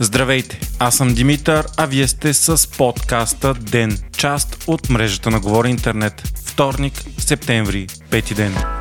Здравейте, аз съм Димитър, а вие сте с подкаста Ден, част от мрежата на Говори Интернет. Вторник, септември, пети ден.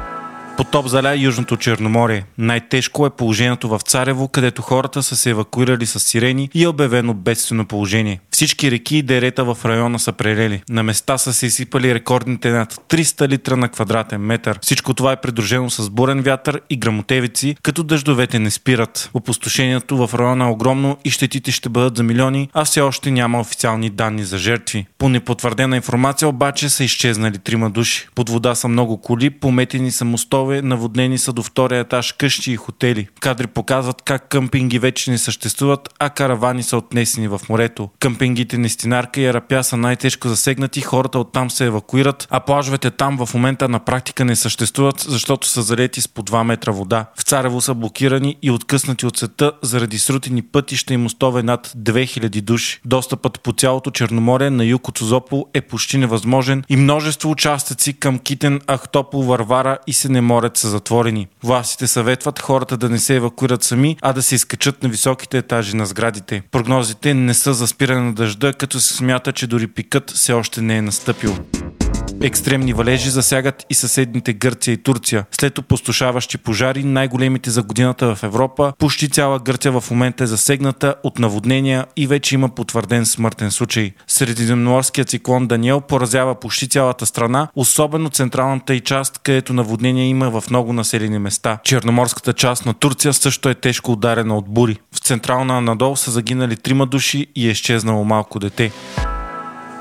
Потоп заля Южното Черноморие. Най-тежко е положението в Царево, където хората са се евакуирали с сирени и е обявено бедствено положение. Всички реки и дерета в района са прелели. На места са се изсипали рекордните над 300 литра на квадратен метър. Всичко това е придружено с бурен вятър и грамотевици, като дъждовете не спират. Опустошението в района е огромно и щетите ще бъдат за милиони, а все още няма официални данни за жертви. По непотвърдена информация обаче са изчезнали трима души. Под вода са много коли, пометени са мостове хотелове, наводнени са до втория етаж къщи и хотели. Кадри показват как къмпинги вече не съществуват, а каравани са отнесени в морето. Къмпингите Нестинарка и Арапя са най-тежко засегнати, хората оттам се евакуират, а плажовете там в момента на практика не съществуват, защото са залети с по 2 метра вода. В Царево са блокирани и откъснати от света заради срутени пътища и мостове над 2000 души. Достъпът по цялото Черноморие на юг от Созопол е почти невъзможен и множество участъци към Китен, Ахтопол, Варвара и се морят са затворени. Властите съветват хората да не се евакуират сами, а да се изкачат на високите етажи на сградите. Прогнозите не са за спиране на дъжда, като се смята, че дори пикът все още не е настъпил. Екстремни валежи засягат и съседните Гърция и Турция. След опустошаващи пожари, най-големите за годината в Европа, почти цяла Гърция в момента е засегната от наводнения и вече има потвърден смъртен случай. Средиземноморският циклон Даниел поразява почти цялата страна, особено централната и част, където наводнения има в много населени места. Черноморската част на Турция също е тежко ударена от бури. В централна Анадол са загинали трима души и е изчезнало малко дете.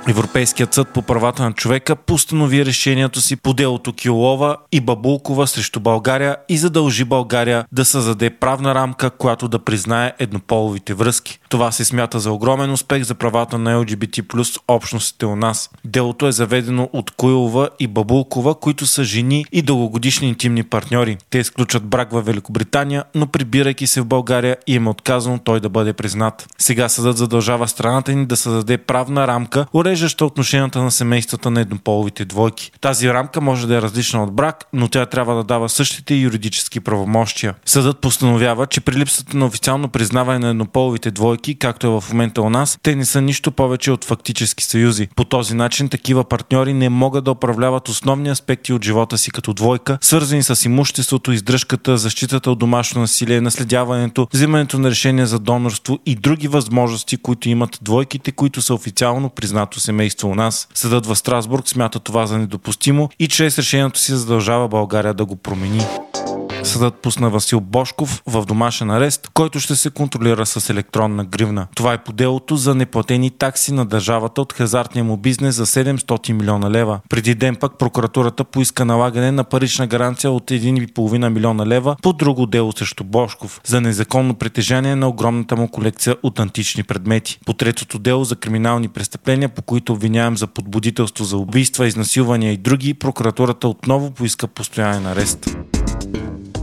Европейският съд по правата на човека постанови решението си по делото Килова и Бабулкова срещу България и задължи България да създаде правна рамка, която да признае еднополовите връзки. Това се смята за огромен успех за правата на ЛГБТ плюс общностите у нас. Делото е заведено от Коилова и Бабулкова, които са жени и дългогодишни интимни партньори. Те изключат брак в Великобритания, но прибирайки се в България им е отказано той да бъде признат. Сега съдът задължава страната ни да създаде правна рамка, уреждаща отношенията на семействата на еднополовите двойки. Тази рамка може да е различна от брак, но тя трябва да дава същите юридически правомощия. Съдът постановява, че при липсата на официално признаване на еднополовите двойки, както е в момента у нас, те не са нищо повече от фактически съюзи. По този начин такива партньори не могат да управляват основни аспекти от живота си като двойка, свързани с имуществото, издръжката, защитата от домашно насилие, наследяването, взимането на решения за донорство и други възможности, които имат двойките, които са официално признато семейство у нас. Съдът в Страсбург смята това за недопустимо и чрез решението си задължава България да го промени. Съдът пусна Васил Бошков в домашен арест, който ще се контролира с електронна гривна. Това е по делото за неплатени такси на държавата от хазартния му бизнес за 700 милиона лева. Преди ден пък прокуратурата поиска налагане на парична гаранция от 1,5 милиона лева по друго дело срещу Бошков за незаконно притежание на огромната му колекция от антични предмети. По третото дело за криминални престъпления, по които обвиняем за подбудителство за убийства, изнасилвания и други, прокуратурата отново поиска постоянен арест.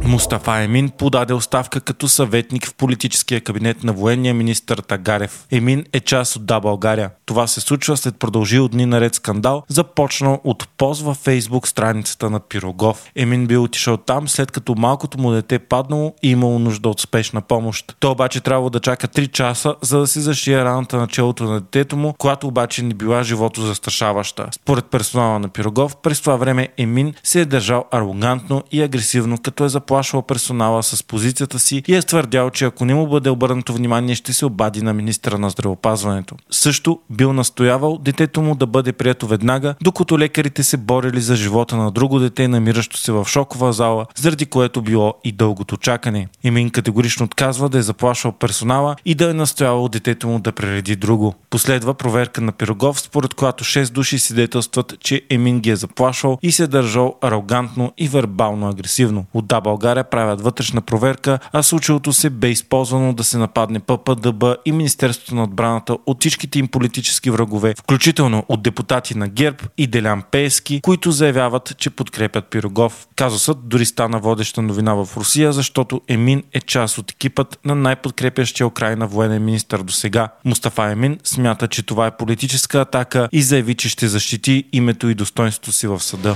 Мустафа Емин подаде оставка като съветник в политическия кабинет на военния министр Тагарев. Емин е част от Да България. Това се случва след продължил дни наред скандал, започнал от пост във фейсбук страницата на Пирогов. Емин бил отишъл там, след като малкото му дете паднало и имало нужда от спешна помощ. Той обаче трябвало да чака 3 часа, за да се зашие раната на челото на детето му, която обаче не била живото застрашаваща. Според персонала на Пирогов, през това време Емин се е държал арогантно и агресивно, като е заплатил заплашвал персонала с позицията си и е твърдял, че ако не му бъде обърнато внимание, ще се обади на министра на здравеопазването. Също бил настоявал детето му да бъде прието веднага, докато лекарите се борили за живота на друго дете, намиращо се в шокова зала, заради което било и дългото чакане. Имин категорично отказва да е заплашвал персонала и да е настоявал детето му да пререди друго. Последва проверка на Пирогов, според която 6 души свидетелстват, че Емин ги е заплашвал и се е държал арогантно и вербално агресивно. От България правят вътрешна проверка, а случилото се бе използвано да се нападне ППДБ и Министерството на отбраната от всичките им политически врагове, включително от депутати на ГЕРБ и Делян Пески, които заявяват, че подкрепят Пирогов. Казусът дори стана водеща новина в Русия, защото Емин е част от екипът на най-подкрепящия Украина военен министр до сега. Мустафа Емин смята, че това е политическа атака и заяви, че ще защити името и достоинството си в съда.